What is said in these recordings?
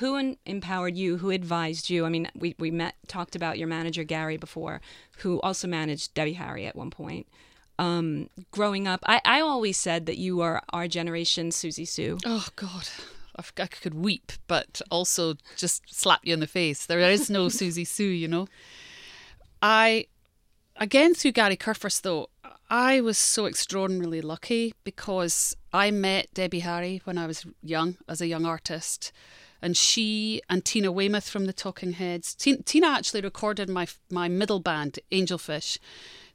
Who in- empowered you? Who advised you? I mean, we, we met talked about your manager Gary before, who also managed Debbie Harry at one point. Um, growing up, I, I always said that you are our generation Siouxsie Sioux. Oh God, I could weep, but also just slap you in the face. There is no Siouxsie Sioux, you know. I again through Gary Kurfirst though, I was so extraordinarily lucky because I met Debbie Harry when I was young as a young artist. And she and Tina Weymouth from the Talking Heads. Tina, Tina actually recorded my my middle band, Angelfish.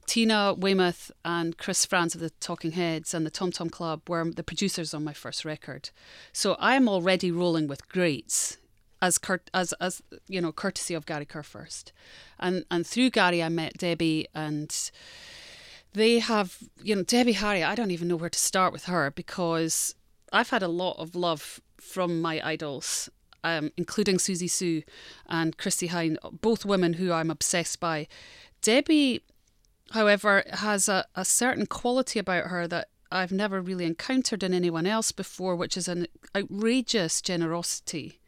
Tina Weymouth and Chris Frantz of the Talking Heads and the Tom Tom Club were the producers on my first record. So I am already rolling with greats as as as you know courtesy of Gary Kurfirst. And and through Gary I met Debbie and they have you know Debbie Harry I don't even know where to start with her because I've had a lot of love from my idols um, including Siouxsie Sioux and Chrissie Hynde, both women who I'm obsessed by. Debbie, however, has a, a certain quality about her that I've never really encountered in anyone else before, which is an outrageous generosity.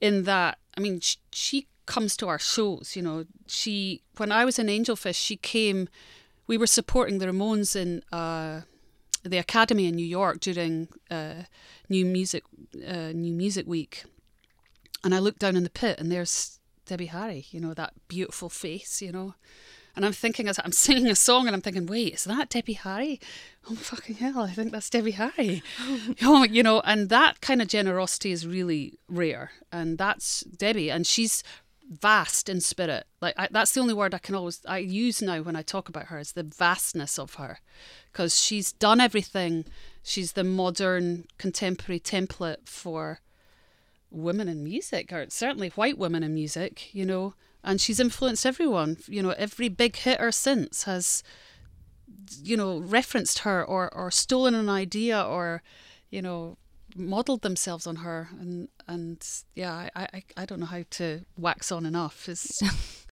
In that, I mean, she, she comes to our shows. You know, she when I was in Angelfish, she came. We were supporting the Ramones in uh, the Academy in New York during uh, New Music uh, New Music Week, and I looked down in the pit, and there's Debbie Harry. You know that beautiful face. You know, and I'm thinking as I'm singing a song, and I'm thinking, wait, is that Debbie Harry? Oh fucking hell! I think that's Debbie Harry. oh, you know, and that kind of generosity is really rare, and that's Debbie, and she's vast in spirit. Like I, that's the only word I can always I use now when I talk about her is the vastness of her, because she's done everything. She's the modern contemporary template for women in music, or certainly white women in music. You know, and she's influenced everyone. You know, every big hitter since has, you know, referenced her or or stolen an idea or, you know, modeled themselves on her and and yeah I, I i don't know how to wax on enough it's